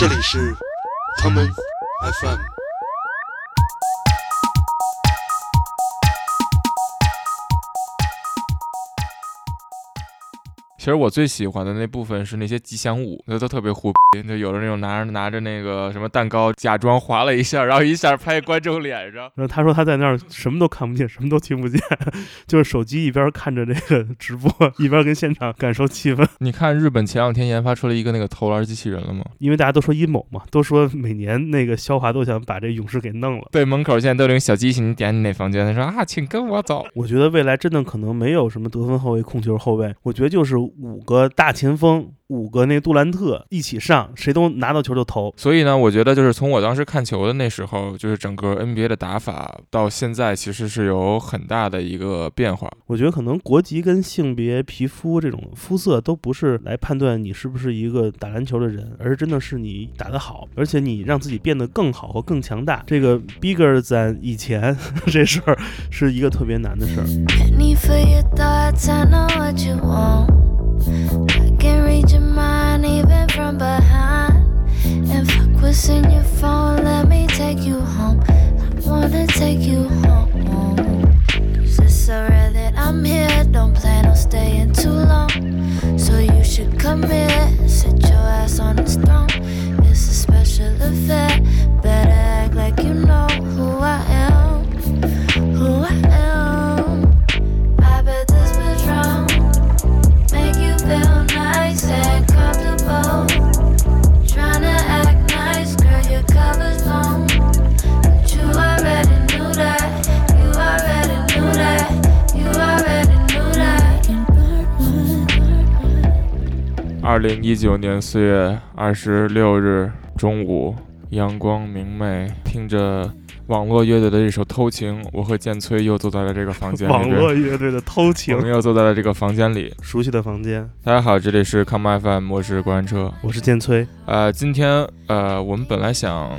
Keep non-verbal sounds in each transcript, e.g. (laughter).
这里是他们 FM。实我最喜欢的那部分是那些吉祥物，那都特别虎逼，就有的那种拿着拿着那个什么蛋糕，假装划了一下，然后一下拍观众脸上。然后他说他在那儿什么都看不见，什么都听不见，(laughs) 就是手机一边看着这个直播，一边跟现场感受气氛。你看日本前两天研发出了一个那个投篮机器人了吗？因为大家都说阴谋嘛，都说每年那个肖华都想把这勇士给弄了。对，门口现在都有那个小机器，你点你哪房间，他说啊，请跟我走。我觉得未来真的可能没有什么得分后卫、控球后卫，我觉得就是五个大前锋，五个那杜兰特一起上，谁都拿到球就投。所以呢，我觉得就是从我当时看球的那时候，就是整个 NBA 的打法到现在其实是有很大的一个变化。我觉得可能国籍跟性别、皮肤这种肤色都不是来判断你是不是一个打篮球的人，而真的是你打得好，而且你让自己变得更好和更强大。这个 bigger than 以前这事儿 (laughs) 是一个特别难的事儿。Penny for your thoughts, I know what you want. I can read your mind even from behind. And fuck what's in your phone, let me take you home. I wanna take you home. Cause it's so rare that I'm here, don't plan on staying too long. So you should come here, sit your ass on this throne. It's a special affair, 零一九年四月二十六日中午，阳光明媚，听着网络乐队的一首《偷情》，我和建崔又坐在了这个房间里网。络乐队的偷情我，们又坐在了这个房间里。熟悉的房间，大家好，这里是 Come FM 模式过山车。我是建崔。呃，今天呃，我们本来想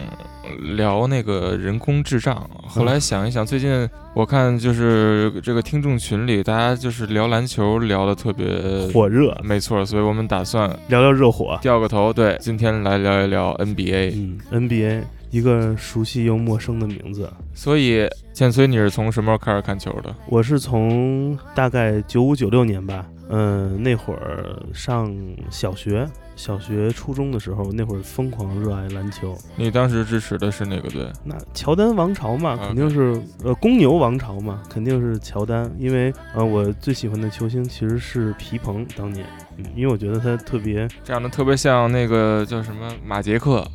聊那个人工智障，后来想一想，最近我看就是这个听众群里，大家就是聊篮球聊的特别火热，没错，所以我们打算聊聊热火。掉个头，对，今天来聊一聊 NBA。嗯，NBA 一个熟悉又陌生的名字。所以，建崔，你是从什么时候开始看球的？我是从大概九五九六年吧，嗯，那会儿上小学、小学、初中的时候，那会儿疯狂热爱篮球。你当时支持的是哪个队？那乔丹王朝嘛肯定是呃公牛王朝嘛，肯定是乔丹，因为呃我最喜欢的球星其实是皮蓬，当年，嗯，因为我觉得他特别长得特别像那个叫什么马杰克，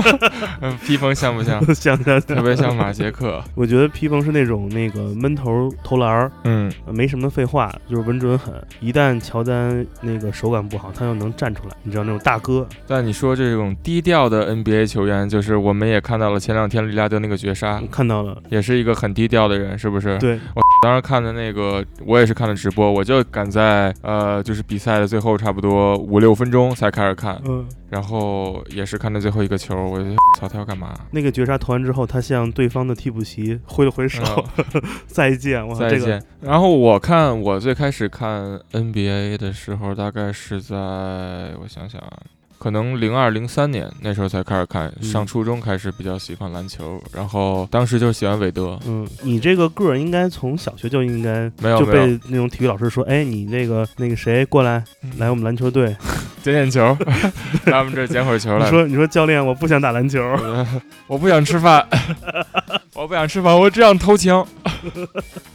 (laughs) 嗯披风像不像？(laughs) 像他，特别像马杰克。我觉得披风是那种那个闷头投篮儿，嗯，呃没什么废话，就是稳准狠。一旦乔丹那个手感不好，他又能站出来，你知道那种大哥。但你说这种低调的 NBA 球员，就是我们也看到了前两天利拉德那个绝杀，看到了，也是一个很低调的人，是不是？对，我当时看的那个，我也是看的直播，我就赶在呃，就是比赛的最后差不多五六分钟才开始看，嗯，然后也是看到最后一个球，我就操他要干嘛？那个绝杀投完之后，他向对方的替补席挥了挥手，(laughs) 再见。哇，这个再见。然后我看我最开始看 NBA 的时候，大概是在我想想啊，可能零二零三年那时候才开始看，嗯上初中开始比较喜欢篮球，然后当时就喜欢韦德。嗯，你这个个儿应该从小学就应该没有就被那种体育老师说，哎，你那个那个谁过来来我们篮球队。捡捡球，来我们 (laughs) 这捡会儿球来。你说你说教练，我不想打篮球。呃 (laughs) 我不想吃饭，我不想吃饭，我只想偷情。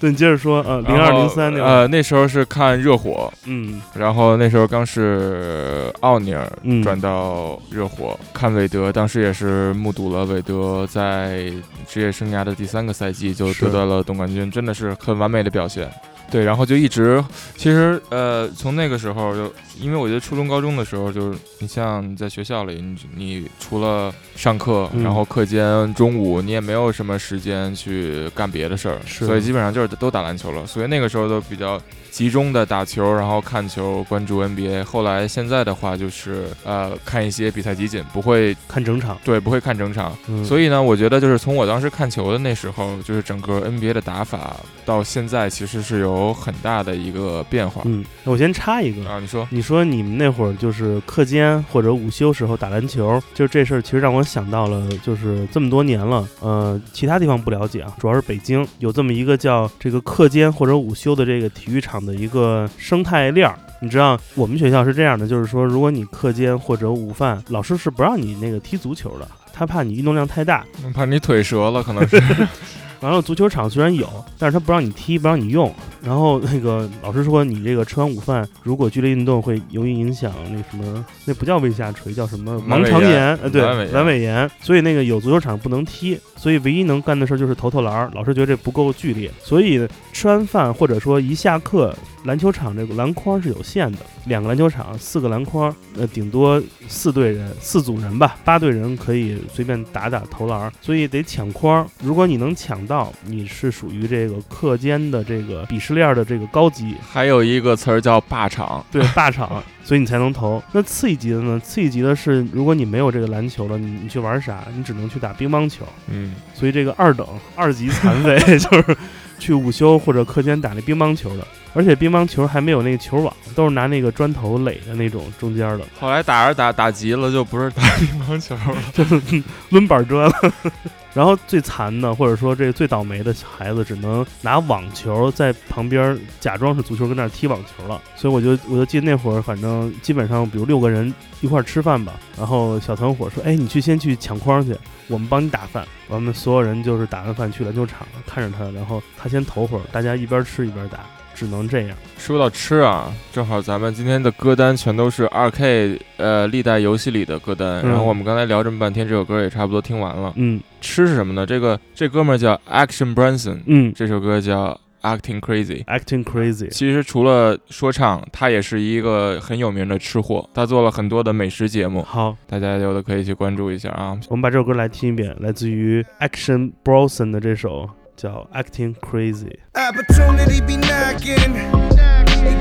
对，你接着说，呃，零二零三那个，呃，那时候是看热火，嗯然后那时候刚是奥尼尔嗯，转到热火，看韦德，当时也是目睹了韦德在职业生涯的第三个赛季就得到了总冠军，真的是很完美的表现。对，然后就一直，其实呃，从那个时候就，因为我觉得初中、高中的时候，就是你像你在学校里，你你除了上课，嗯然后课间、中午，你也没有什么时间去干别的事儿，是所以基本上就是都打篮球了。所以那个时候都比较集中的打球，然后看球，关注 NBA。后来现在的话就是呃看一些比赛集锦，不会看整场，对不会看整场。嗯，所以呢，我觉得就是从我当时看球的那时候，就是整个 NBA 的打法到现在其实是有有很大的一个变化。嗯，那我先插一个。啊，你说，你说你们那会儿就是课间或者午休时候打篮球，就这事儿，其实让我想到了，就是这么多年了，呃，其他地方不了解啊，主要是北京有这么一个叫这个课间或者午休的这个体育场的一个生态链儿。你知道我们学校是这样的，就是说，如果你课间或者午饭，老师是不让你那个踢足球的，他怕你运动量太大。怕你腿折了，可能是。(laughs) 完了，足球场虽然有，但是他不让你踢，不让你用。然后那个老师说，你这个吃完午饭，如果剧烈运动会容易影响那什么，那不叫胃下垂，叫什么 (laughs) 盲肠炎？呃，对，阑尾炎。所以那个有足球场不能踢，所以唯一能干的事儿就是投投篮儿。老师觉得这不够剧烈，所以吃完饭或者说一下课，篮球场这个篮筐是有限的，两个篮球场四个篮筐，呃，顶多四队人四组人吧，八队人可以随便打打投篮儿，所以得抢筐。如果你能抢到，你是属于这个课间的这个鄙视链的这个高级。(laughs) 还有一个词儿叫霸场，对霸场，所以你才能投。那次一级的呢？次一级的是，如果你没有这个篮球了，你你去玩啥？你只能去打乒乓球。嗯，所以这个二等二级残废 (laughs) 就是去午休或者课间打那乒乓球的。而且乒乓球还没有那个球网，都是拿那个砖头垒的那种中间的。后来打着打打急了，就不是打乒乓球了，(laughs) 就是抡板砖了。(laughs) 然后最惨的，或者说这个最倒霉的孩子，只能拿网球在旁边假装是足球，跟那儿踢网球了。所以我就我就记得那会儿，反正基本上，比如六个人一块儿吃饭吧，然后小团伙说：“哎，你去先去抢筐去，我们帮你打饭。”我们所有人就是打完饭去篮球场看着他，然后他先投会儿，大家一边吃一边打。只能这样。说到吃啊，正好咱们今天的歌单全都是二 K 呃历代游戏里的歌单。然后我们刚才聊这么半天，这首歌也差不多听完了。嗯，吃是什么呢？这个这哥们儿叫 Action Bronson。嗯，这首歌叫 Acting Crazy。Acting Crazy。其实除了说唱，他也是一个很有名的吃货。他做了很多的美食节目。好，大家有的可以去关注一下啊。我们把这首歌来听一遍，来自于 Action Bronson 的这首。叫 Acting Crazy。Opportunity be knocking.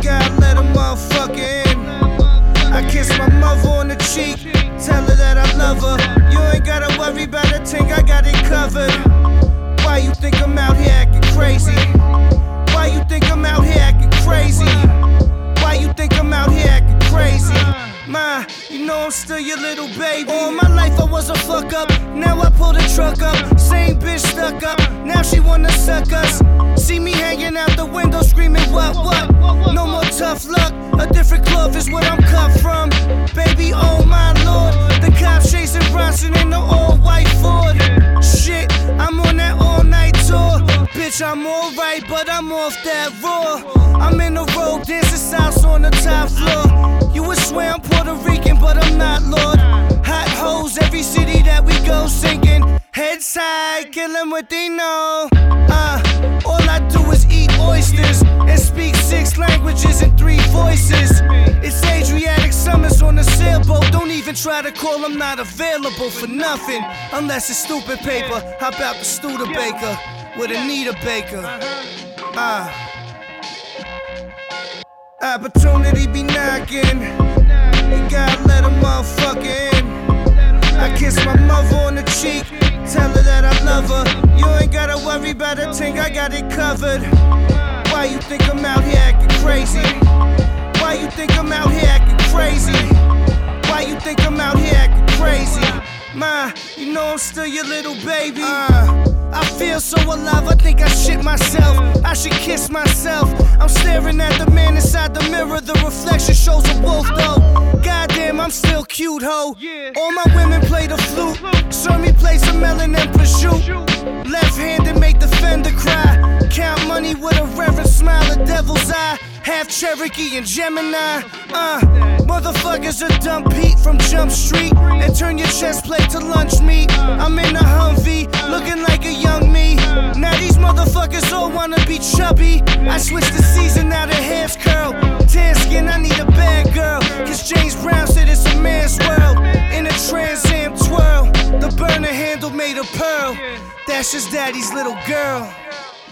Gotta let in. I kiss my mother on the cheek. Tell her that I love her. You ain't gotta worry about a thing, I got it covered. Why you think I'm out here acting crazy? Why you think I'm out here acting crazy? Why you think I'm out here acting crazy? Ma, you know I'm still your little baby. All my life I was a fuck up. Now I pull the truck up. Them what they know. Uh, all I do is eat oysters and speak six languages and three voices. It's Adriatic summers on a sailboat. Don't even try to call, I'm not available for nothing. Unless it's stupid paper. How about the Studebaker with Anita Baker? Uh, opportunity be knocking. You gotta let a motherfucker in. I kiss my mother on the cheek, tell her that I love her. You ain't gotta worry about a thing, I got it covered. Why you think I'm out here acting crazy? Why you think I'm out here acting crazy? Why you think I'm out here acting crazy? Ma, you know I'm still your little baby. Uh, I feel so alive, I think I shit myself. I should kiss myself. I'm staring at the man inside the mirror, the reflection shows a wolf though. Goddamn, I'm still cute, ho. All my women play the flute. Saw me play some melon and prosciutto. Left handed make the fender cry. Count money with a reverent smile, a devil's eye. Half Cherokee and Gemini. Uh, motherfuckers are dump Pete from Jump Street and turn your chest plate to lunch meat. I'm in a Humvee, looking like a young me. Now these motherfuckers all wanna be chubby. I switched the season, now the hair's curl. Tan skin, I need a bad girl. Cause James Brown said it's a man's world. In a Trans Am twirl, the burner handle made of pearl. That's just daddy's little girl.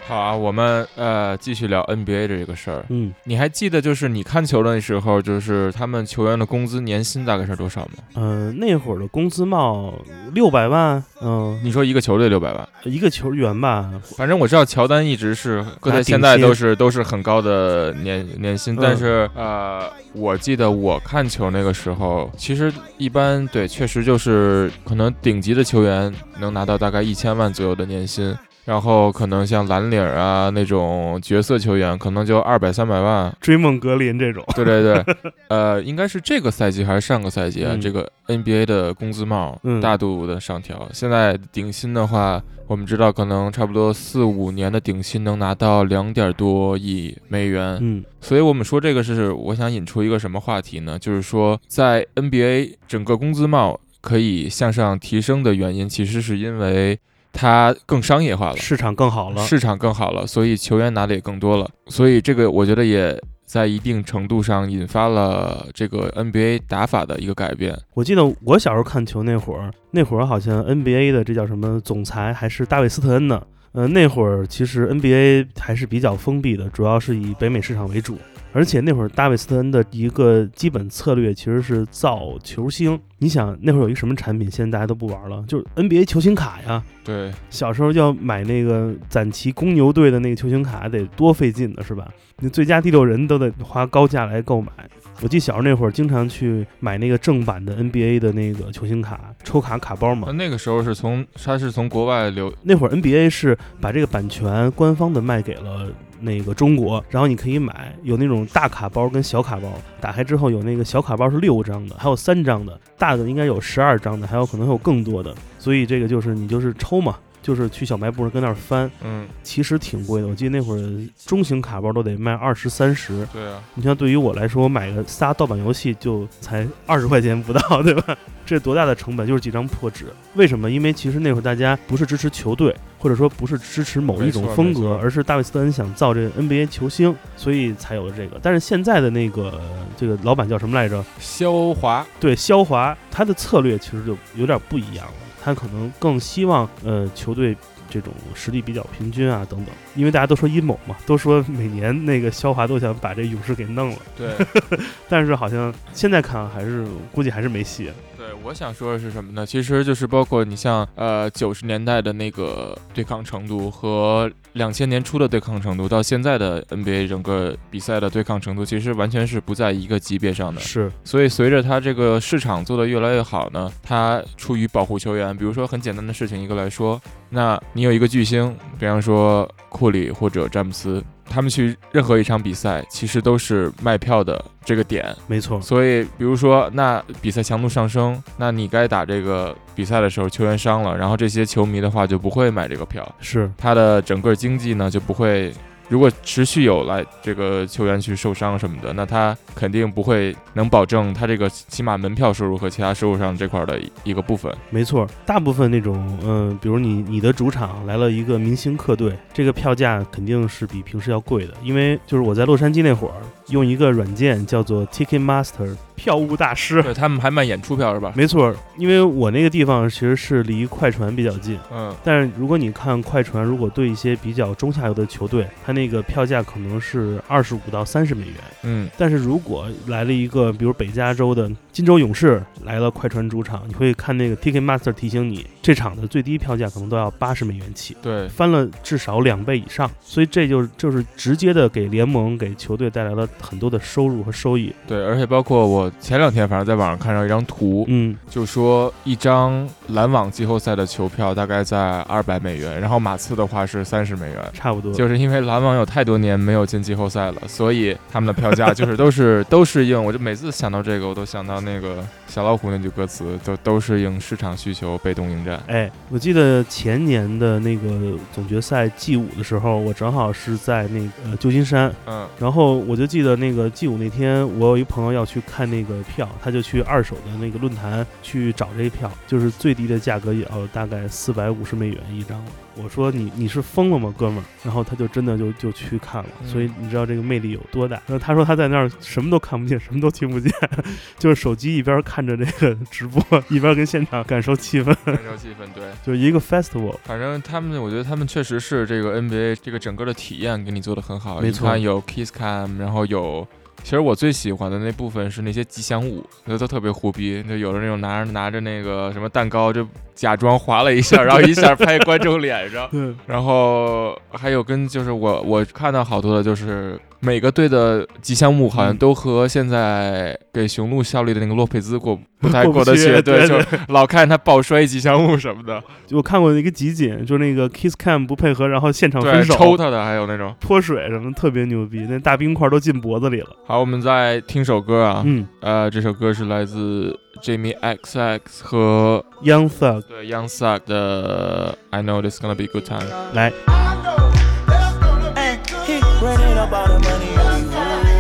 好啊，我们呃继续聊 NBA 这个事儿。嗯，你还记得就是你看球的那时候，就是他们球员的工资年薪大概是多少吗？呃，那会儿的工资帽六百万，嗯、你说一个球队六百万，一个球员吧，反正我知道乔丹一直是搁在现在都是都是很高的年年薪，嗯但是呃，我记得我看球那个时候，其实一般对，确实就是可能顶级的球员能拿到大概一千万左右的年薪。然后可能像蓝领啊那种角色球员，可能就二百三百万，追梦格林这种，对对对，(laughs) 呃，应该是这个赛季还是上个赛季啊？嗯这个 NBA 的工资帽嗯大度的上调，现在顶薪的话，我们知道可能差不多四五年的顶薪能拿到两点多亿美元，嗯所以我们说这个是我想引出一个什么话题呢？就是说在 NBA 整个工资帽可以向上提升的原因，其实是因为它更商业化了。市场更好了，市场更好了，所以球员拿的也更多了，所以这个我觉得也在一定程度上引发了这个 NBA 打法的一个改变。我记得我小时候看球那会儿，那会儿好像 NBA 的这叫什么总裁还是大卫斯特恩呢。呃，那会儿其实 NBA 还是比较封闭的，主要是以北美市场为主。而且那会儿大卫斯特恩的一个基本策略其实是造球星。你想那会儿有一个什么产品，现在大家都不玩了，就是 NBA 球星卡呀。对，小时候要买那个攒齐公牛队的那个球星卡得多费劲呢，是吧？那最佳第六人都得花高价来购买。我记得小时候那会儿经常去买那个正版的 NBA 的那个球星卡，抽卡卡包嘛那。那个时候是从他是从国外流，那会儿 NBA 是把这个版权官方的卖给了那个中国，然后你可以买，有那种大卡包跟小卡包，打开之后有那个小卡包是六张的，还有三张的，大的应该有十二张的，还有可能有更多的，所以这个就是你就是抽嘛，就是去小卖部跟那儿翻，嗯，其实挺贵的。我记得那会儿中型卡包都得卖二十三十，对啊，你像对于我来说，我买个仨盗版游戏就才二十块钱不到，对吧？这多大的成本，就是几张破纸。为什么？因为其实那会儿大家不是支持球队，或者说不是支持某一种风格，而是大卫斯特恩想造这个 NBA 球星，所以才有了这个。但是现在的那个这个老板叫什么来着？肖华，对，肖华，他的策略其实就有点不一样了。他可能更希望呃球队这种实力比较平均啊等等，因为大家都说阴谋嘛，都说每年那个肖华都想把这勇士给弄了，对 (laughs) 但是好像现在看还是估计还是没戏。对，我想说的是什么呢？其实就是包括你像呃九十年代的那个对抗程度和两千年初的对抗程度，到现在的 NBA 整个比赛的对抗程度，其实完全是不在一个级别上的。是，所以随着它这个市场做得越来越好呢，它出于保护球员，比如说很简单的事情一个来说，那你有一个巨星，比方说库里或者詹姆斯，他们去任何一场比赛，其实都是卖票的这个点。没错，所以，比如说，那比赛强度上升，那你该打这个比赛的时候，球员伤了，然后这些球迷的话就不会买这个票，是他的整个经济呢就不会。如果持续有来这个球员去受伤什么的，那他肯定不会能保证他这个起码门票收入和其他收入上这块的一一个部分。没错。大部分那种嗯、比如你你的主场来了一个明星客队，这个票价肯定是比平时要贵的，因为就是我在洛杉矶那会儿用一个软件叫做 Ticketmaster 票务大师。对他们还卖演出票是吧？没错，因为我那个地方其实是离快船比较近，嗯，但是如果你看快船，如果对一些比较中下游的球队，它那个票价可能是二十五到三十美元。嗯，但是如果来了一个，比如北加州的金州勇士来了快船主场，你会看那个 Ticketmaster 提醒你，这场的最低票价可能都要八十美元起，对，翻了至少两倍以上。所以这就就是直接的给联盟给球队带来了很多的收入和收益。对，而且包括我前两天反正在网上看到一张图，嗯，就说一张篮网季后赛的球票大概在二百美元，然后马刺的话是三十美元。差不多。就是因为篮网有太多年没有进季后赛了，所以他们的票价就是都是都是应，我就每次想到这个，我都想到那个小老虎那句歌词，都都是应市场需求被动应战。哎，我记得前年的那个总决赛 G 五的时候，我正好是在那个呃旧金山，嗯，然后我就记得那个 G 五那天，我有一朋友要去看那个票，他就去二手的那个论坛去找这票，就是最低的价格也要大概四百五十美元一张。我说你你是疯了吗，哥们儿？然后他就真的就就去看了，嗯所以你知道这个魅力有多大。然后他说他在那儿什么都看不见，什么都听不见，(laughs) 就是手机一边看着这个直播，一边跟现场感受气氛，感受气氛，对。就是一个 festival。反正他们，我觉得他们确实是这个 NBA 这个整个的体验给你做的很好。没错你看有 Kiss Cam，然后有，其实我最喜欢的那部分是那些吉祥物，那都特别胡逼，就有的那种拿着拿着那个什么蛋糕，就假装划了一下，(laughs) 然后一下拍观众脸上。嗯，然后还有跟就是我我看到好多的就是每个队的吉祥物好像嗯都和现在给雄鹿效力的那个洛佩兹过不太过得去，去对就老看他抱摔吉祥物什么的，我看过一个集锦，就那个 Kiss Cam 不配合，然后现场对，分手、抽他的还有那种。泼水什么，特别牛逼，那大冰块都进脖子里了。好，我们再听首歌啊，嗯呃，这首歌是来自 Jamie XX 和，Young Thug 对 Young Thug 的 I Know This Gonna Be a Good Time。来， Ay, he running up all the money on me.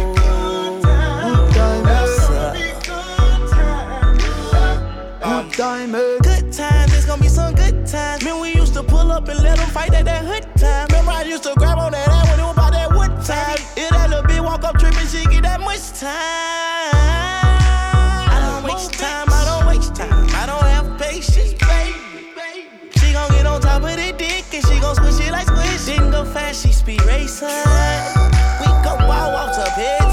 Good diamond. Good times, it's gonna be some good times. Man, we used to pull up and let them fight at that hood time. Remember, I used to grab on that ass when it was about that wood time. If that little bitch walk up tripping, she get that much time. Dick and she gon' squish it like squish. Didn't go fast, she speed racing. We go wild walk to bedtime.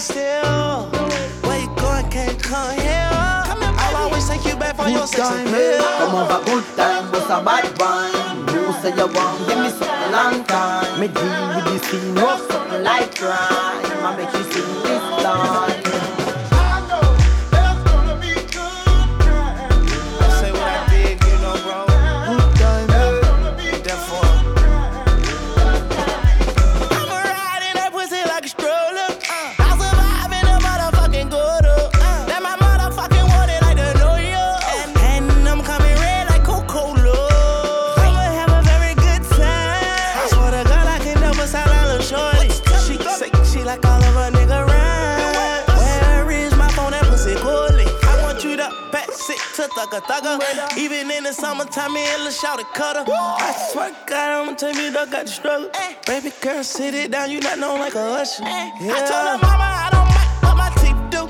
Still. Where you going, can't come here. I'll always take you back for your sex appeal. Come over, good time, was a bad one. You say you want, give me something long time. Me deal with the scene, rough something like crime. I make you sing this line. Summertime, me and Lil Shawty. I swear to God, I'ma tell me dog got the struggle. Baby girl, sit it down, you not known like a usher. Yeah. I told her mama I don't bite what my teeth do.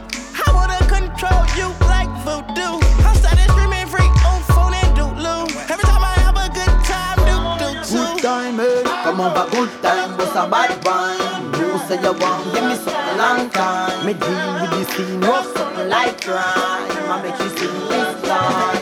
I wanna control you like voodoo. I'm starting streaming freak on phone and doodloo. Every time I have a good time, do do Good time, eh? Come over, good time, was a bad one. You say you want, give me something long time. Me deal with the scene, rough something like crime. I make you sing this line.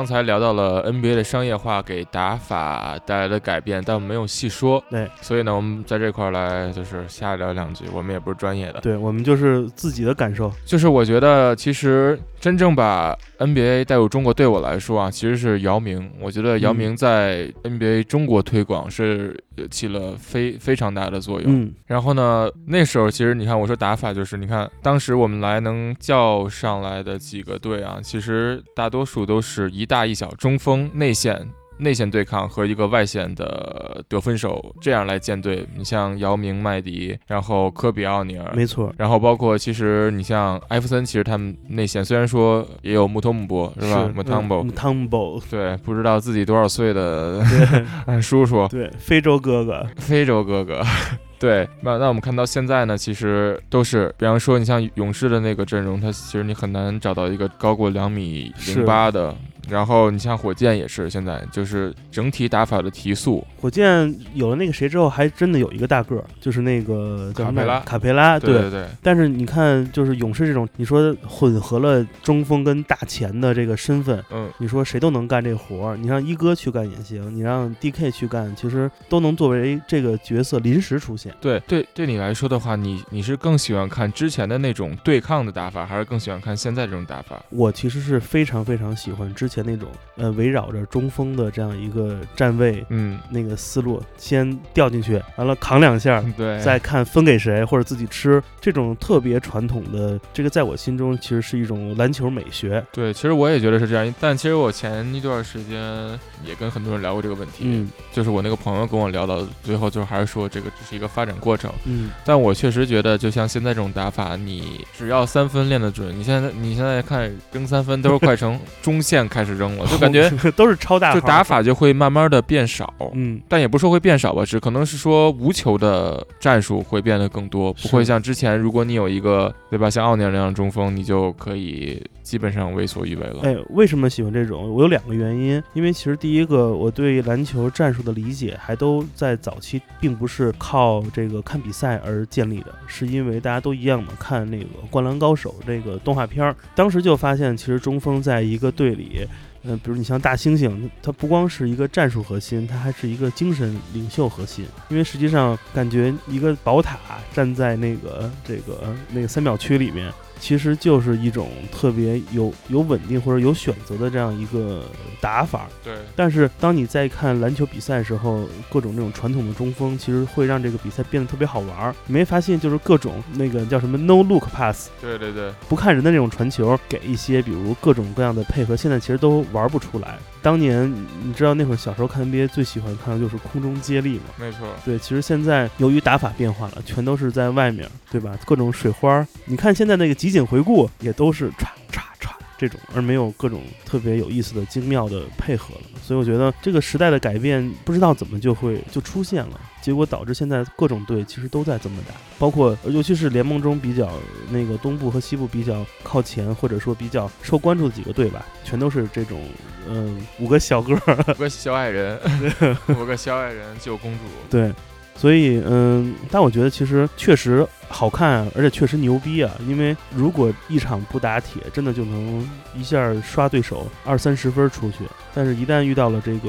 刚才聊到了 NBA 的商业化给打法带来的改变，但我们没有细说。对，所以呢，我们在这块儿来就是瞎聊两句，我们也不是专业的。对我们就是自己的感受。就是我觉得，其实真正把 NBA 带入中国，对我来说啊，其实是姚明。我觉得姚明在 NBA 中国推广是呃起了非非常大的作用。嗯，然后呢，那时候其实你看，我说打法就是，你看当时我们来能叫上来的几个队啊，其实大多数都是一大一小中锋内线。内线对抗和一个外线的得分手这样来建队，你像姚明、麦迪，然后科比、奥尼尔，没错，然后包括其实你像艾弗森，其实他们内线虽然说也有穆托姆波是吧？穆汤博姆，汤博，对，不知道自己多少岁的 (laughs) 叔叔，对，非洲哥哥，非洲哥哥。(laughs) 对，那那我们看到现在呢，其实都是，比方说你像勇士的那个阵容，它其实你很难找到一个高过两米零八的然后你像火箭也是，现在就是整体打法的提速，火箭有了那个谁之后，还真的有一个大个儿，就是那个叫什么卡佩拉卡佩拉，对对对，但是你看，就是勇士这种，你说混合了中锋跟大前的这个身份，嗯，你说谁都能干这活儿。你让一哥去干也行，你让 DK 去干，其实都能作为这个角色临时出现。对对对你来说的话，你你是更喜欢看之前的那种对抗的打法，还是更喜欢看现在这种打法？我其实是非常非常喜欢之前那种呃围绕着中锋的这样一个站位嗯，那个思路，先掉进去，完了扛两下，对，再看分给谁或者自己吃，这种特别传统的这个，在我心中其实是一种篮球美学。对，其实我也觉得是这样，但其实我前一段时间也跟很多人聊过这个问题，嗯就是我那个朋友跟我聊到最后，就还是说这个只是一个发展过程。嗯，但我确实觉得，就像现在这种打法，你只要三分练得准，你现在你现在看扔三分都是快成 (laughs) 中线开始扔了，就感觉 (laughs) 都是超大就打法就会慢慢的变少。嗯，但也不是说会变少吧，只可能是说无球的战术会变得更多，不会像之前，如果你有一个对吧，像奥尼尔那样中锋，你就可以基本上为所欲为了。哎，为什么喜欢这种？我有两个原因，因为其实第一个，我对篮球战术的理解还都在早期，并不是靠这个看比赛而建立的，是因为大家都一样嘛，看那个《灌篮高手》这个动画片儿，当时就发现，其实中锋在一个队里。嗯、比如你像大猩猩，他不光是一个战术核心，他还是一个精神领袖核心。因为实际上，感觉一个宝塔站在那个这个那个三秒区里面，其实就是一种特别有有稳定或者有选择的这样一个打法。对，但是当你在看篮球比赛的时候，各种那种传统的中锋，其实会让这个比赛变得特别好玩儿。你没发现就是各种那个叫什么 no look pass，对对对，不看人的那种传球，给一些比如各种各样的配合，现在其实都玩不出来。当年你知道那会儿小时候看 NBA 最喜欢看的就是空中接力嘛。没错。对，其实现在由于打法变化了，全都是在外面，对吧？各种水花儿，你看现在那个集锦回顾也都是歘歘歘这种，而没有各种特别有意思的精妙的配合了。所以我觉得这个时代的改变，不知道怎么就会就出现了，结果导致现在各种队其实都在这么打，包括尤其是联盟中比较那个东部和西部比较靠前，或者说比较受关注的几个队吧，全都是这种嗯五个小个儿。五个小矮人，五个小矮人救公主。对，所以嗯，但我觉得其实确实好看，而且确实牛逼啊。因为如果一场不打铁，真的就能一下刷对手二三十分出去。但是，一旦遇到了这个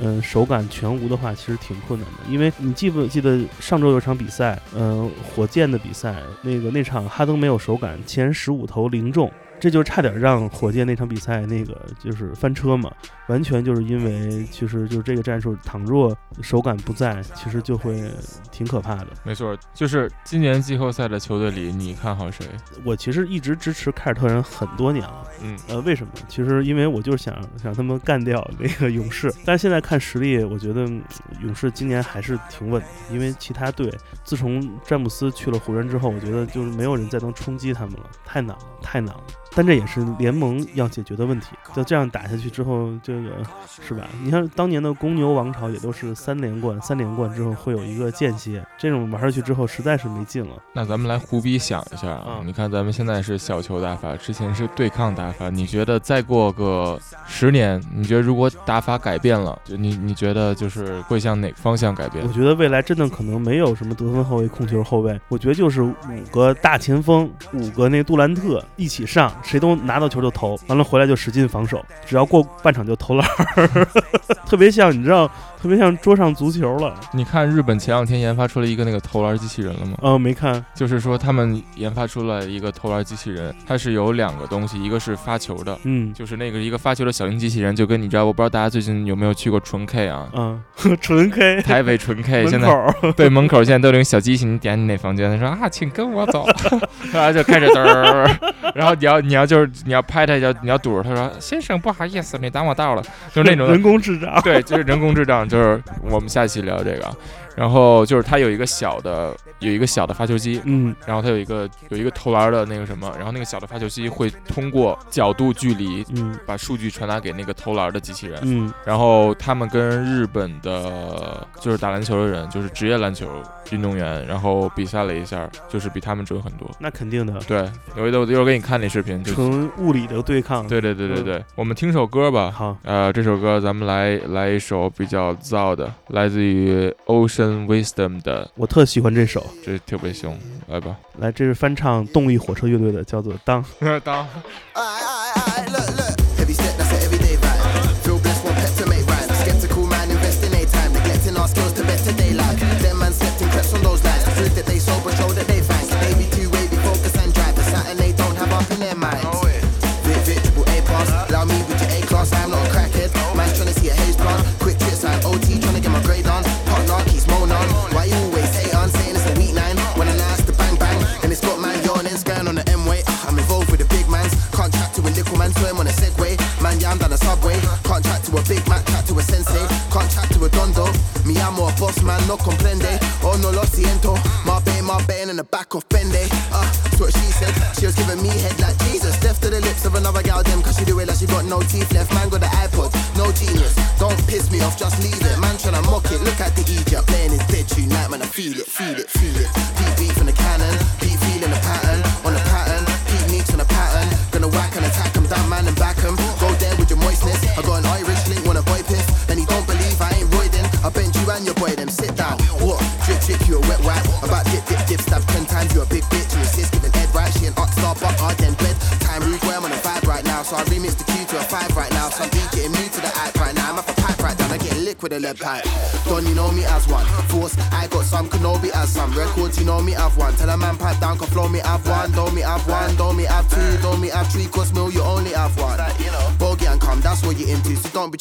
嗯手感全无的话，其实挺困难的。因为你记不记得上周有场比赛，嗯，火箭的比赛，那个那场哈登没有手感，前十五投零中。这就差点让火箭那场比赛那个就是翻车嘛，完全就是因为其实就是这个战术，倘若手感不在，其实就会挺可怕的。没错，就是今年季后赛的球队里，你看好谁？我其实一直支持凯尔特人很多年了，嗯，呃，为什么？其实因为我就是想想他们干掉那个勇士，但是现在看实力，我觉得嗯勇士今年还是挺稳的，因为其他队自从詹姆斯去了湖人之后，我觉得就是没有人再能冲击他们了，太难了，太难了。但这也是联盟要解决的问题。就这样打下去之后，这个是吧？你看当年的公牛王朝也都是三连冠，三连冠之后会有一个间歇，这种玩下去之后实在是没劲了。那咱们来胡逼想一下啊，嗯你看咱们现在是小球打法，之前是对抗打法，你觉得再过个十年，你觉得如果打法改变了，就你你觉得就是会向哪个方向改变我？觉得未来真的可能没有什么得分后卫、控球后卫，我觉得就是五个大前锋，五个那杜兰特一起上，谁都拿到球就投，完了回来就使劲防守，只要过半场就投篮，(laughs) 特别像你知道，特别像桌上足球了。你看日本前两天研发出了一个那个投篮机器人了吗？呃，没看，就是说他们研发出了一个投篮机器人，它是有两个东西，一个是发球的。嗯就是那个一个发球的小型机器人，就跟你知道，我不知道大家最近有没有去过纯 K 啊？嗯，(laughs) 纯 K 台北纯 K 现在，(laughs) 对门口现在都有那个小机器，你点你那房间，他说啊，请跟我走，(laughs) 然后就开始嘚儿，然后你要你要就是你要拍他一下，你要堵着他说先生不好意思，你挡我道了，就是那种人工智障。对，就是人工智障，就是我们下期聊这个。然后就是它有一个小的有一个小的发球机，嗯然后它有一个有一个投篮的那个什么，然后那个小的发球机会通过角度、距离嗯把数据传达给那个投篮的机器人。嗯然后他们跟日本的，就是打篮球的人，就是职业篮球运动员，然后比赛了一下，就是比他们准很多。那肯定的，对，有一我一会儿给你看那视频，就纯物理的对抗。对对对对嗯对，我们听首歌吧。好，呃，这首歌咱们来来一首比较燥的，来自于 Ocean Wisdom 的，我特喜欢这首。这特别凶，来吧。来，这是翻唱动力火车乐队的，叫做《当》。(laughs) 当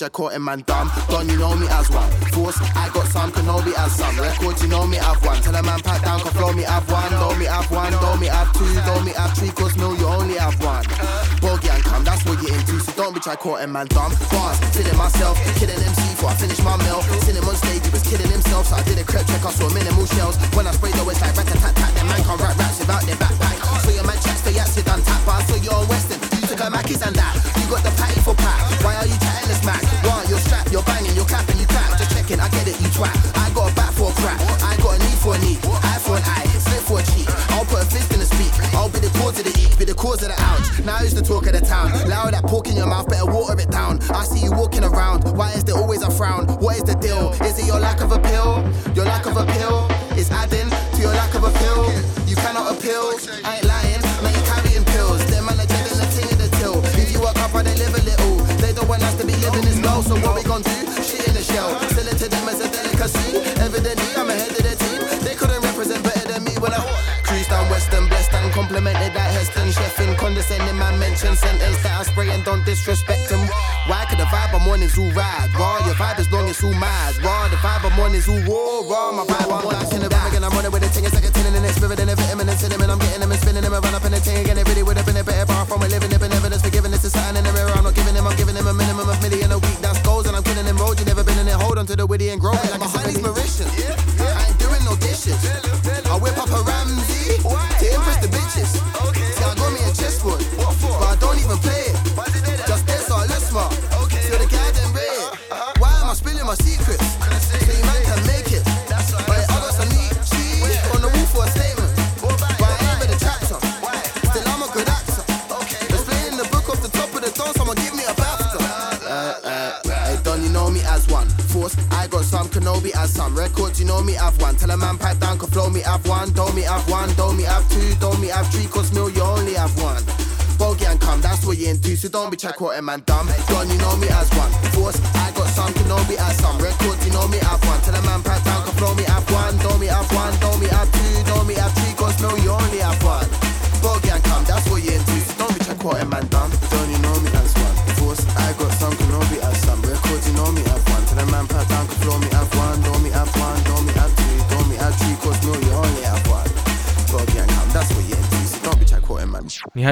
just caught in man dumb. Don't you know me as one? Force, I got some Kenobi as some. Records, you know me have one. Tell a man pipe down, can flow me have one. Don't me have one, don't me have two, don't me have three. Cause mill, you only have one. Bogey and come, that's what you're into. So don't be try caught in man dumb. Bars, feeling myself, killing MC before I finish my meal. Seen him on stage, he was killing himself. So I did a crep check, I saw minimal shells. When I sprayed, though, it's like rat tat tat. That man can't rap raps without their backpack. So your man checks the yachts, you done tap. But I saw you on Western, you took a Mackies and that. You got the patty for pat. Cause of the ouch. Now who's the talk of the town? Loud that pork in your mouth, better water it down. I see you walking around. Why is there always a frown? What is the deal? Is it your lack of appeal? Your lack of appeal is adding to your lack of appeal. You cannot appeal. I ain't lying. Now you carrying pills. Them man are judging the thing in the till. If you work up, they live a little. They don't want us to be living as well. So what we gon' do? Shit in the shell. Disrespect them. Why could the vibe I'm on is all rad? Raw, your vibe is long as all mad. Raw, the vibe I'm on is all raw. Raw, my vibe I'm on. in the rhyme again, I'm running with a ting. It's like a tin in the spirit and don't be check what man dumb. Don, you know me as one.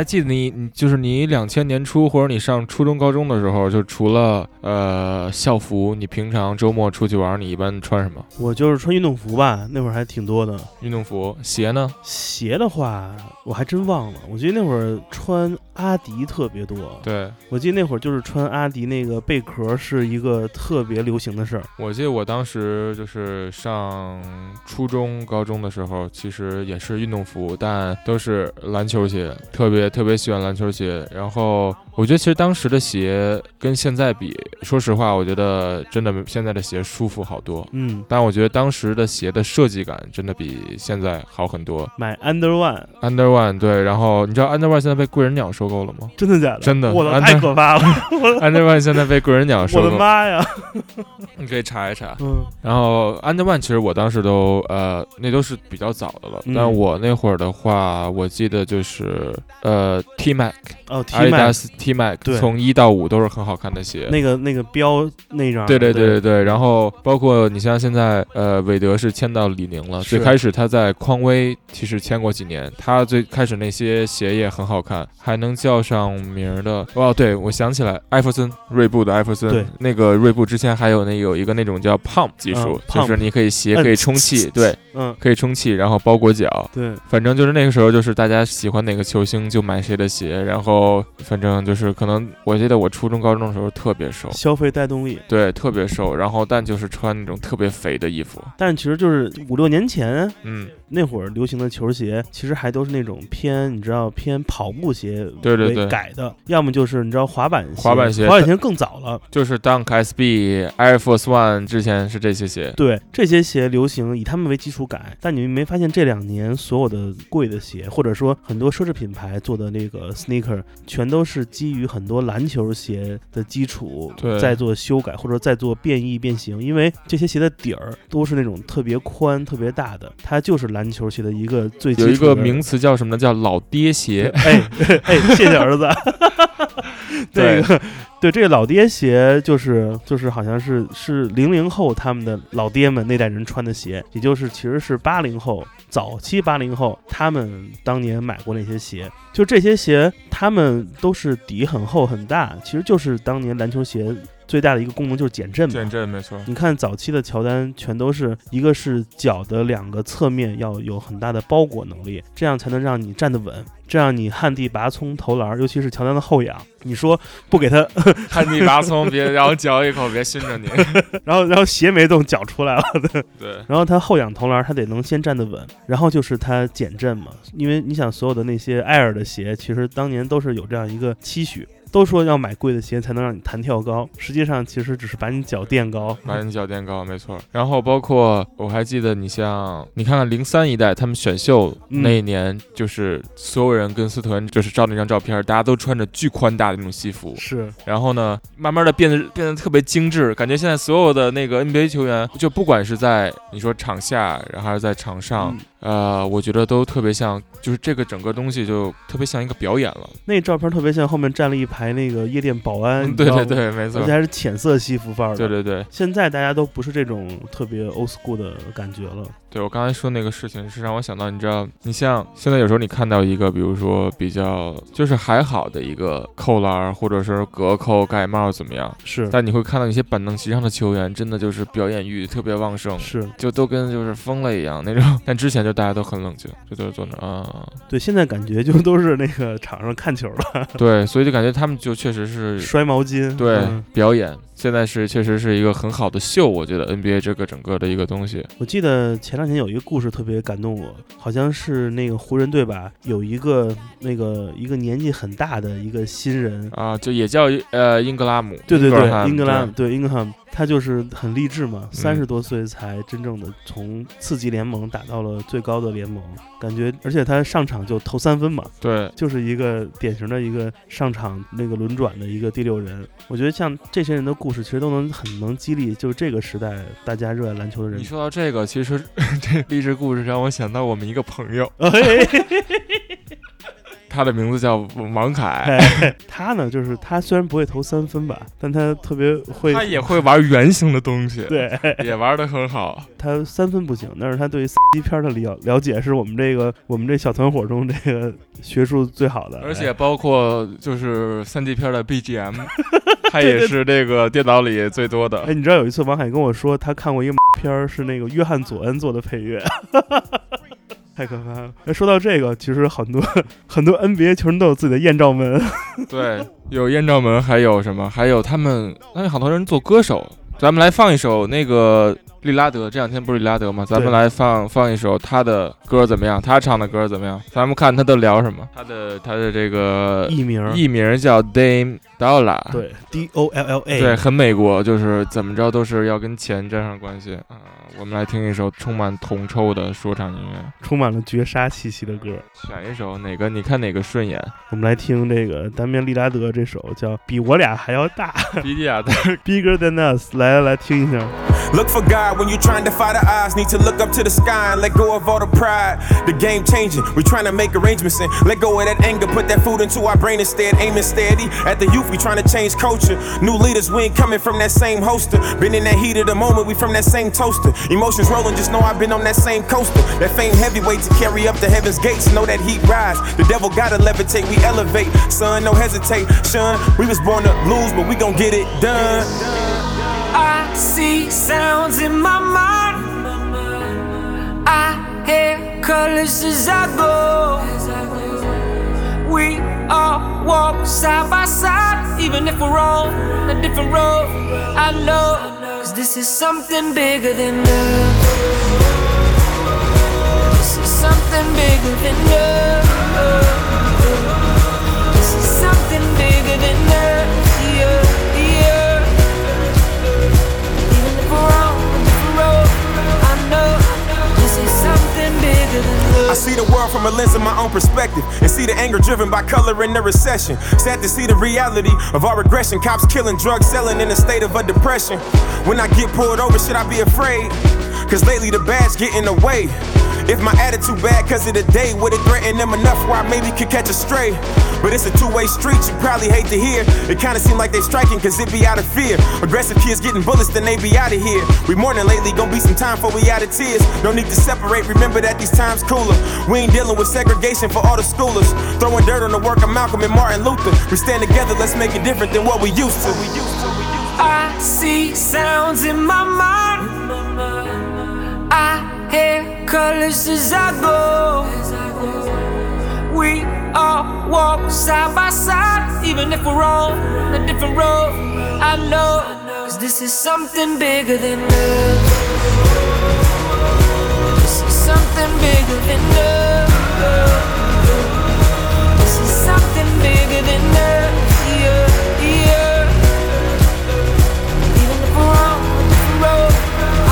记得你你就是你两千年初或者你上初中高中的时候，就除了呃校服，你平常周末出去玩，你一般穿什么？我就是穿运动服吧，那会儿还挺多的。运动服，鞋呢？鞋的话，我还真忘了。我记得那会儿穿阿迪特别多。对，我记得那会儿就是穿阿迪那个贝壳是一个特别流行的事儿。我记得我当时就是上初中、高中的时候，其实也是运动服，但都是篮球鞋，特别特别喜欢篮球鞋。然后我觉得其实当时的鞋跟现在比，说实话，我觉得真的现在的鞋舒服好多。嗯，但我觉得当时的鞋的设计感真的比现在好很多。买 Under One，Under One 对，然后你知道 Under One 现在被贵人鸟收购了吗真的假的？真的我的太可怕了！？(laughs) Under One 现在被贵人鸟收我的购，妈呀！(laughs) 你可以查一查。嗯然后 Under One 其实我当时都呃，那都是比较早的了。嗯但我那会儿的话，我记得就是呃 T Mac、哦，T a d i d a Max s T Mac 对从一到五都是很好看的鞋。那个那个标那张，对对对对对，然后包括你像现在，呃，韦德是签到李宁了。是最开始他在匡威其实签过几年，他最开始那些鞋也很好看，还能叫上名儿的。哦，对，我想起来，艾弗森，锐步的艾弗森，对那个锐步之前还有那有一个那种叫 Pump 技术，嗯就是 Pump 你可以鞋可以充气，对，嗯，可以充气，然后包裹脚。对，反正就是那个时候，就是大家喜欢哪个球星就买谁的鞋，然后反正就是可能我记得我初中高中的时候特别瘦，消费带动力。对，特别瘦，然后但就是穿那种特别肥的衣服，但其实就是五六年前嗯，那会儿流行的球鞋，其实还都是那种偏你知道偏跑步鞋为对对对改的，要么就是你知道滑板鞋，滑板鞋滑板鞋更早了。就是 Dunk SB、Air Force One 之前是这些鞋，对这些鞋流行，以他们为基础改。但你们没发现这两年所有的贵的鞋，或者说很多奢侈品牌做的那个 sneaker，全都是基于很多篮球鞋的基础对再做修改，或者在做变异变形。因为这些鞋的底儿都是那种特别宽、特别大的，它就是篮球鞋的一个最有一个名词叫什么呢？叫老爹鞋。(laughs) 哎 (laughs) 哎，谢谢儿子。对 (laughs) 这个对这个老爹鞋，就是就是好像是是零零后他们的老爹们那代人穿的鞋，也就是其实是八零后早期八零后他们当年买过那些鞋。就这些鞋，他们都是底很厚很大，其实就是当年篮球鞋最大的一个功能就是减震嘛。减震没错，你看早期的乔丹，全都是一个是脚的两个侧面要有很大的包裹能力，这样才能让你站得稳，这样你旱地拔葱投篮，尤其是乔丹的后仰，你说不给他，旱地拔葱，别然后嚼一口，别熏着你。然后然后鞋没动，脚出来了，对，然后他后仰投篮，他得能先站得稳，然后就是他减震嘛，因为你想所有的那些艾尔的鞋，其实当年都是有这样一个期许。都说要买贵的鞋才能让你弹跳高，实际上其实只是把你脚垫高。把你脚垫高，没错。然后包括我还记得，你像你看看零三一代，他们选秀嗯那一年，就是所有人跟斯特恩就是照那张照片，大家都穿着巨宽大的那种西服。是，然后呢，慢慢的变得变得特别精致，感觉现在所有的那个 NBA 球员，就不管是在你说场下，然后还是在场上，嗯呃，我觉得都特别像，就是这个整个东西就特别像一个表演了。那照片特别像后面站了一排那个夜店保安，(laughs) 对对对，没错而且，还是浅色西服范儿。对对对现在大家都不是这种特别 old school 的感觉了。对，我刚才说那个事情是让我想到，你知道，你像现在有时候你看到一个，比如说比较就是还好的一个扣篮儿，或者是隔扣盖帽怎么样，是但你会看到一些板凳席上的球员，真的就是表演欲特别旺盛，是，就都跟就是疯了一样那种。但之前就大家都很冷静，就都是坐那啊，对，现在感觉就都是那个场上看球了，(laughs) 对，所以就感觉他们就确实是摔毛巾。对、嗯。表演。现在是确实是一个很好的秀，我觉得 NBA 这个整个的一个东西，我记得前两天有一个故事特别感动我，好像是那个湖人队吧，有一个那个一个年纪很大的一个新人，啊，就也叫呃英格拉姆，对对对，英格拉姆对英格拉姆，他就是很励志嗯嘛，三十多岁才真正的从次级联盟打到了最高的联盟，感觉而且他上场就投三分嘛，对就是一个典型的一个上场那个轮转的一个第六人。我觉得像这些人的故事，其实都能很能激励，就是这个时代大家热爱篮球的人你。说到这个，其实 (laughs) 这励志故事让我想到我们一个朋友，哎他的名字叫王凯，哎，(laughs) 他呢，就是他虽然不会投三分吧，但他特别会，他也会玩圆形的东西，，对也玩的很好。他三分不行，但是他对 C 片的了了解是我们这个我们这小团伙中这个学术最好的，而且哎包括就是三 D 片的 BGM，(laughs) 他也是这个电脑里最多的哎，。你知道有一次王凯跟我说，他看过一个 (laughs) 片儿，是那个约翰佐恩做的配乐，太可怕了。哎，说到这个，其实很多 (laughs) 很多 NBA 球员都有自己的艳照门，(laughs) 对，有艳照门，还有什么？还有他们，那有好多人做歌手。咱们来放一首那个利拉德，这两天不是利拉德吗？咱们来放放一首他的歌怎么样？他唱的歌怎么样？咱们看他都聊什么？他的他的这个艺名艺名叫 Dame Dollar，对 D O L L A，对，很美国，就是怎么着都是要跟钱沾上关系啊、我们来听一首充满铜臭的说唱音乐，充满了绝杀气息的歌。选一首哪个？你看哪个顺眼？我们来听这个单面利拉德这首叫《比我俩还要大》比利亚的 （Bigger Than Us），来来来听一下。Look for God when you're trying to defy the odds. Need to look up to the sky and let go of all the pride. The game changing. We're trying to make arrangements and let go of that anger. Put that food into our brain instead. Aiming steady at the youth. We trying to change culture. New leaders, we ain't coming from that same holster. Been in that heat of the moment. We from that same toaster. Emotions rolling. Just know I've been on that same coaster. That fame heavyweight to carry up the heaven's gates. Know that heat rise. The devil gotta levitate. We elevate. Son, no hesitate. Son, we was born to lose, but we gon' get it done. I see sounds in my mind. I hear colors as I go. We all walk side by side, even if we're on a different road. I know, cause this is something bigger than love. This is something bigger than love. This is something bigger than love. I see the world from a lens of my own perspective and see the anger driven by color in the recession. Sad to see the reality of our regression. Cops killing, drugs selling in a state of a depression. When I get pulled over, should I be afraid? Cause lately the bad's getting in the way. If my attitude bad cause of the day, would it threaten them enough where I maybe could catch a stray? But it's a two-way street, you probably hate to hear. It kinda seem like they striking cause it be out of fear. Aggressive kids getting bullets, then they be out of here. We mourning lately, gonna be some time before we out of tears. No need to separate, remember that these times cooler. We ain't dealing with segregation for all the schoolers. Throwing dirt on the work of Malcolm and Martin Luther. We stand together, let's make it different than what we used to. I see sounds in my mind. I hear colors as I go. We all walk side by side, even if we're on a different road. I know, cause this is something bigger than love. This is something bigger than love. This is something bigger than love. Even if we're on a different road,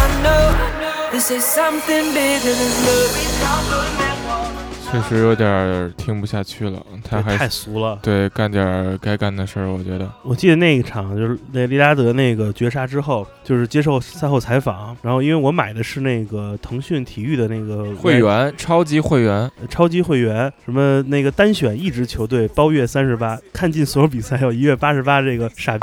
I know this is something bigger than love. 确实有点儿听不下去了，他还太俗了。对干点儿该干的事儿，我觉得。我记得那一场就是那利拉德那个绝杀之后，就是接受赛后采访，然后因为我买的是那个腾讯体育的那个会员，超级会员，超级会员，什么那个单选一支球队包月三十八，看尽所有比赛要一月八十八，这个傻逼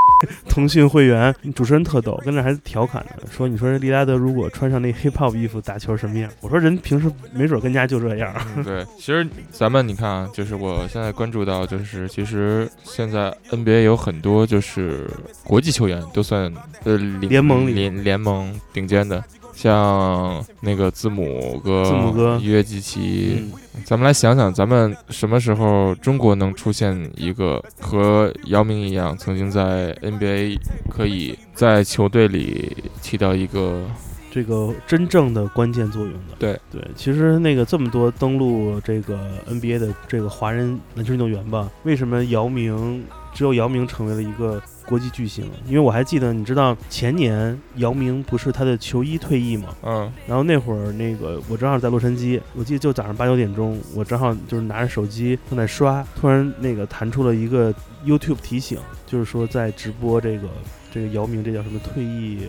腾讯会员，主持人特逗，跟那还调侃呢，说你说这利拉德如果穿上那 hip hop 衣服打球什么样？我说人平时没准跟家就这样。嗯，对，(laughs) 其实咱们你看啊，就是我现在关注到，就是其实现在 NBA 有很多就是国际球员都算呃联盟里。联联盟顶尖的，像那个字母哥、字母哥。约基奇，嗯，咱们来想想，咱们什么时候中国能出现一个和姚明一样，曾经在 NBA 可以在球队里起到一个这个真正的关键作用的。对对，其实那个这么多登陆这个 NBA 的这个华人篮球运动员吧，为什么姚明只有姚明成为了一个国际巨星，因为我还记得，你知道前年姚明不是他的球衣退役嘛？嗯，然后那会儿那个我正好在洛杉矶，我记得就早上八九点钟，我正好就是拿着手机正在刷，突然那个弹出了一个 YouTube 提醒，就是说在直播这个。这个姚明这叫什么退役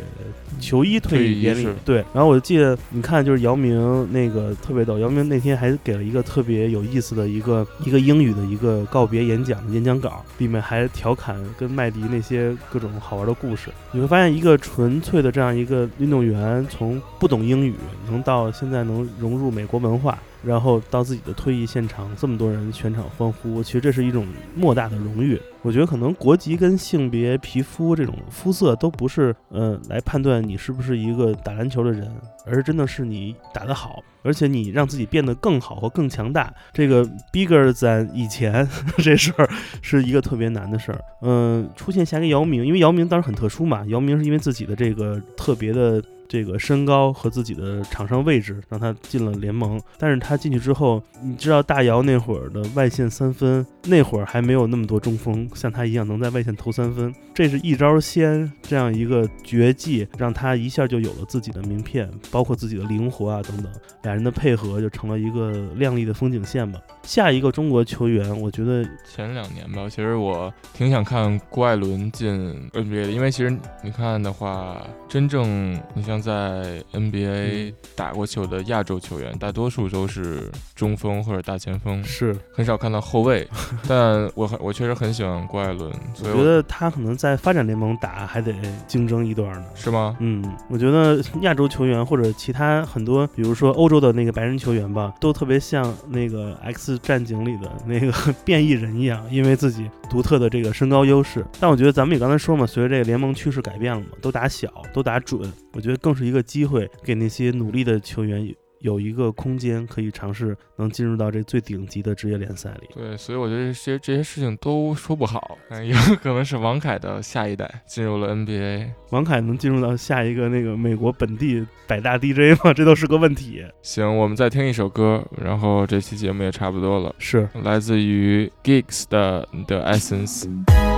球衣退役典礼？对，然后我就记得，你看，就是姚明那个特别逗。姚明那天还给了一个特别有意思的一个一个英语的一个告别演讲的演讲稿，里面还调侃跟麦迪那些各种好玩的故事。你会发现，一个纯粹的这样一个运动员，从不懂英语，能到现在能融入美国文化。然后到自己的退役现场，这么多人全场欢呼，其实这是一种莫大的荣誉。我觉得可能国籍跟性别、皮肤这种肤色都不是，呃，来判断你是不是一个打篮球的人，而真的是你打得好，而且你让自己变得更好和更强大。这个 bigger than 以前 (laughs) 这事儿是一个特别难的事儿。嗯，出现下一个姚明，因为姚明当时很特殊嘛，姚明是因为自己的这个特别的。这个身高和自己的场上位置让他进了联盟，但是他进去之后，你知道大姚那会儿的外线三分，那会儿还没有那么多中锋像他一样能在外线投三分，这是一招鲜这样一个绝技，让他一下就有了自己的名片，包括自己的灵活啊等等，俩人的配合就成了一个亮丽的风景线吧。下一个中国球员，我觉得前两年吧，其实我挺想看郭艾伦进 NBA 的，因为其实你看的话，真正你像。在 NBA 打过球的亚洲球员，大多数都是中锋或者大前锋，是很少看到后卫。(laughs) 但我很我确实很喜欢郭艾伦，我觉得他可能在发展联盟打还得竞争一段呢，是吗？嗯，我觉得亚洲球员或者其他很多，比如说欧洲的那个白人球员吧，都特别像那个 X 战警里的那个 (laughs) 变异人一样，因为自己独特的这个身高优势。但我觉得咱们也刚才说嘛，随着这个联盟趋势改变了嘛，都打小，都打准，我觉得更。是一个机会，给那些努力的球员有一个空间，可以尝试能进入到这最顶级的职业联赛里。对，所以我觉得这些这些事情都说不好，有可能是王凯的下一代进入了 NBA。王凯能进入到下一个那个美国本地百大 DJ 吗？这都是个问题。行，我们再听一首歌，然后这期节目也差不多了。是来自于 Gigs 的 The Essence。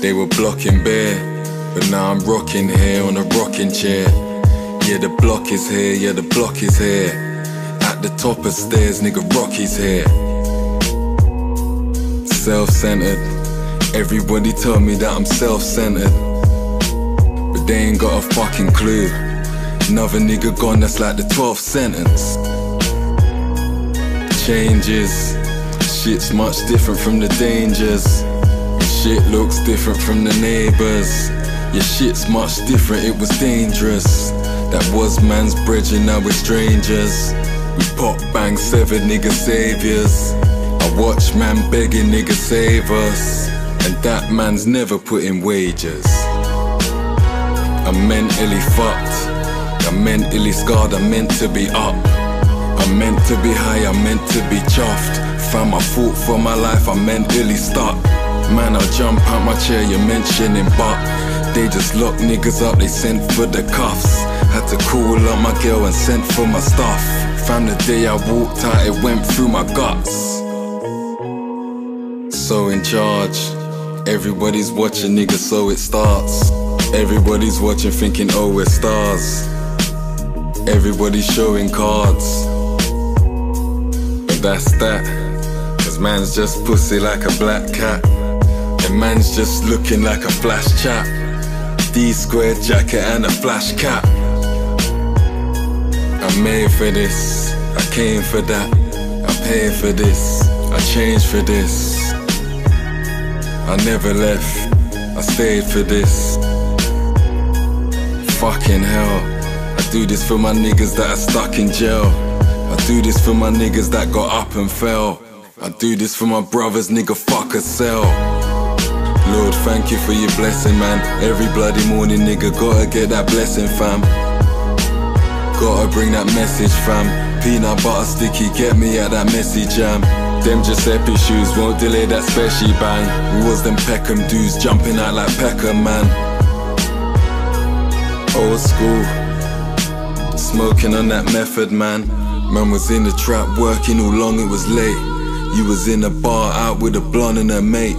They were blocking beer, but now I'm rocking here on a rocking chair. Yeah, the block is here, yeah, the block is here. At the top of stairs, nigga, Rocky's here. Self centered, everybody tell me that I'm self centered. But they ain't got a fucking clue. Another nigga gone, that's like the 12th sentence. Changes, shit's much different from the dangers. Shit looks different from the neighbors. Your shit's much different, it was dangerous. That was man's bridging, now we're strangers. We pop bang seven nigga saviors. I watch man begging nigga save us. And that man's never put in wages. I'm mentally fucked. I'm mentally scarred, I'm meant to be up. I'm meant to be high, I'm meant to be chuffed. Found my fault for my life, I'm mentally stuck. Man, I'll jump out my chair, you're mentioning, but they just lock niggas up, they sent for the cuffs. Had to call up my girl and sent for my stuff. From the day I walked out, it went through my guts. So in charge, everybody's watching, nigga, so it starts. Everybody's watching, thinking, oh, we're stars. Everybody's showing cards. But that's that. Cause man's just pussy like a black cat. And man's just looking like a flash chap. D square jacket and a flash cap. I'm made for this, I came for that. I paid for this, I changed for this. I never left, I stayed for this. Fucking hell, I do this for my niggas that are stuck in jail. I do this for my niggas that got up and fell. I do this for my brothers, nigga, fuck a cell. Lord, thank you for your blessing, man. Every bloody morning, nigga, gotta get that blessing, fam. Gotta bring that message, fam. Peanut butter sticky, get me at that messy jam. Them Giuseppe shoes won't delay that special bang. Was them Peckham dudes jumping out like Peckham, man. Old school, smoking on that method, man. Man was in the trap working all long, it was late. You was in the bar out with a blonde and her mate.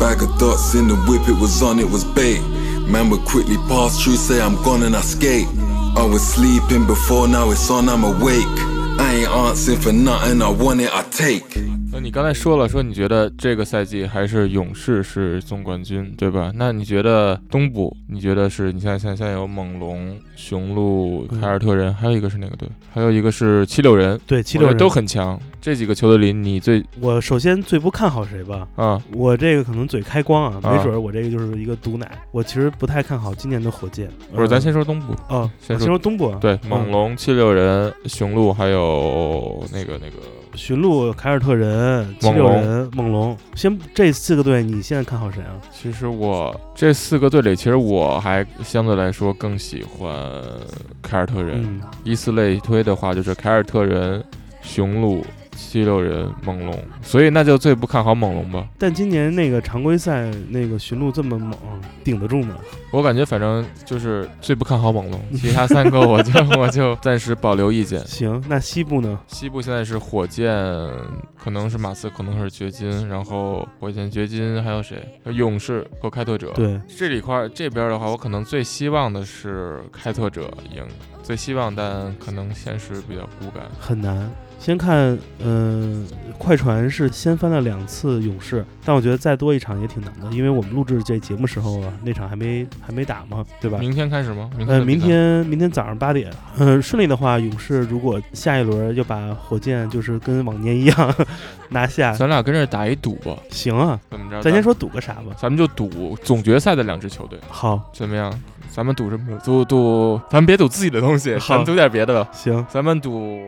Bag of dots in the whip, it was on, it was bait. Man would quickly pass through, say I'm gone and I skate. I was sleeping before, now it's on, I'm awake. I ain't answering for nothing, I want it, I take. 那你刚才说了，说你觉得这个赛季还是勇士是总冠军，对吧？那你觉得东部？你觉得是？你现在现在有猛龙、雄鹿、凯尔特人，还有一个是哪个队？还有一个是七六人。对，七六人都很强。这几个球队里，你最我首先最不看好谁吧？啊，我这个可能嘴开光啊，没准我这个就是一个毒奶。我其实不太看好今年的火箭。不是，咱先说东部啊，先说东部。对，猛龙、七六人、雄鹿，还有那个那个。雄鹿、凯尔特人、七六人、猛龙，先这四个队，你现在看好谁啊？其实我这四个队里，其实我还相对来说更喜欢凯尔特人。以此类推的话，就是凯尔特人、雄鹿。七六人、猛龙，所以那就最不看好猛龙吧。但今年那个常规赛那个驯鹿这么猛，顶得住吗？我感觉反正就是最不看好猛龙，(laughs) 其他三个我就 (laughs) 我就暂时保留意见。行，那西部呢？西部现在是火箭，可能是马刺，可能是掘金，然后火箭、掘金还有谁？勇士和开拓者。对，这里块这边的话，我可能最希望的是开拓者赢，最希望，但可能现实比较骨感，很难。先看，嗯，快船是先翻了两次勇士，但我觉得再多一场也挺难的，因为我们录制这节目时候啊，那场还没还没打嘛，对吧？明天开始吗？呃，明天明天早上八点，嗯，顺利的话，勇士如果下一轮要把火箭就是跟往年一样 (laughs) 拿下，咱俩跟这打一赌吧。行啊，怎么着？咱先说赌个啥吧？咱们就赌总决赛的两支球队。好，怎么样？咱们赌什么？赌赌，咱们别赌自己的东西，咱们赌点别的吧。行，咱们赌。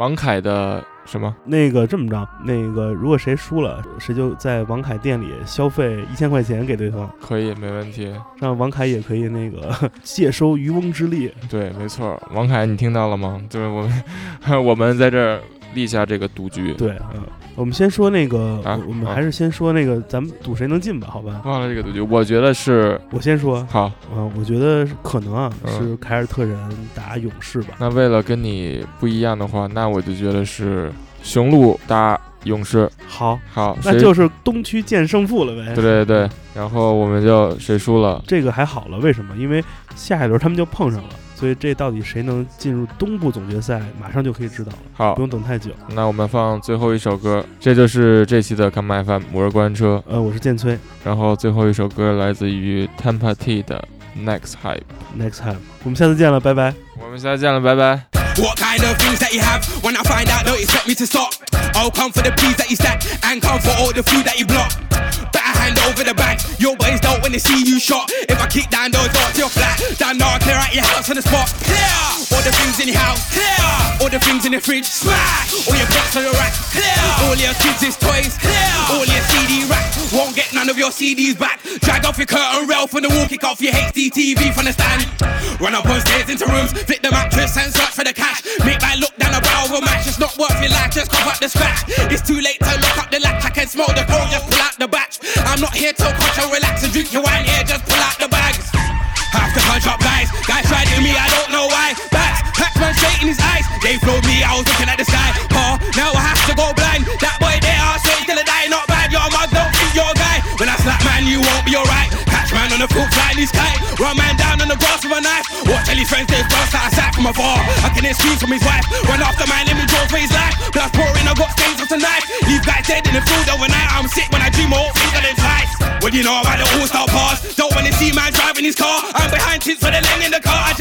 王凯的什么？那个这么着，那个如果谁输了，谁就在王凯店里消费一千块钱给对方。可以，没问题。让王凯也可以那个 (laughs) 借收渔翁之利。对，没错。王凯，你听到了吗？就是我们，(laughs) 我们在这儿立下这个赌局。对，嗯。我们先说那个，我们还是先说那个，咱们赌谁能进吧？好吧。忘了这个赌局，我觉得是我先说。好，嗯，我觉得可能啊是凯尔特人打勇士吧。那为了跟你不一样的话，那我就觉得是雄鹿打勇士。好，好，那就是东区见胜负了呗。对对对，然后我们就谁输了。这个还好了，为什么？因为下一轮他们就碰上了。所以这到底谁能进入东部总决赛，马上就可以知道了。好，不用等太久。那我们放最后一首歌，这就是这期的 Come FM，我是关车，呃，我是建崔。然后最后一首歌来自于 t e m p a T 的 Next Hype。Next Hype，我们下次见了，拜拜。我们下次见了，拜拜。What kind of things that you have? When I find out, don't expect me to stop. I'll come for the peas that you stack and come for all the food that you block. Hand over the bag. Your boys don't when they see you shot. If I kick down those doors to your flat, damn I'll clear out your house on the spot. Clear all the things in your house. Clear all the things in the fridge. Smash all your books on your rack. Clear all your kids' toys. Clear all your CD rack. Won't get none of your CDs back. Drag off your curtain rail from the wall, kick off your HDTV from the stand. Run up on stairs into rooms, flip the mattress and search for the cash. Make my look down a barrel of a match, it's not worth your life, just cough up the scratch. It's too late to lock up the latch, I can smell the coal, just pull out the batch. I'm not here to control, relax and drink your wine here, just pull out the bags. Have to punch up guys, guys tried to me, I don't know why. Backs, Pac-Man straight in his eyes, they flowed me, I was looking at the sky. Oh, now I have to go blind. That boy on the full flying his kite, run man down on the grass with a knife. Watch all his friends, they burst out of sight from afar. I can hear screams from his wife, run after let me draw for his life. Blood pouring, I got stains the knife. Leave guys dead in the field overnight. I'm sick when I dream of things twice. What do you know about the all-star pass? Don't wanna see man driving his car. I'm behind tints for the lane in the car. I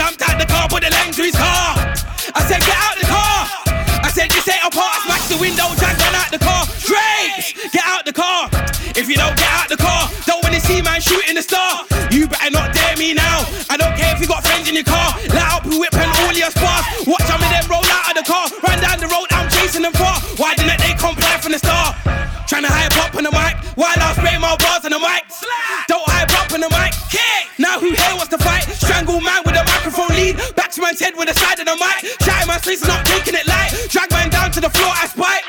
if you got friends in your car. Light up your whip and all your spars. Watch some of them roll out of the car. Run down the road, I'm chasing them far. Why didn't they comply from the start? Trying to hype up on the mic while I spray my bars on the mic. Don't hype up on the mic. Now who here wants to fight? Strangle man with a microphone lead. Back to man his head with a side of the mic. Shouting my streets and not taking it light. Drag man down to the floor, I spite.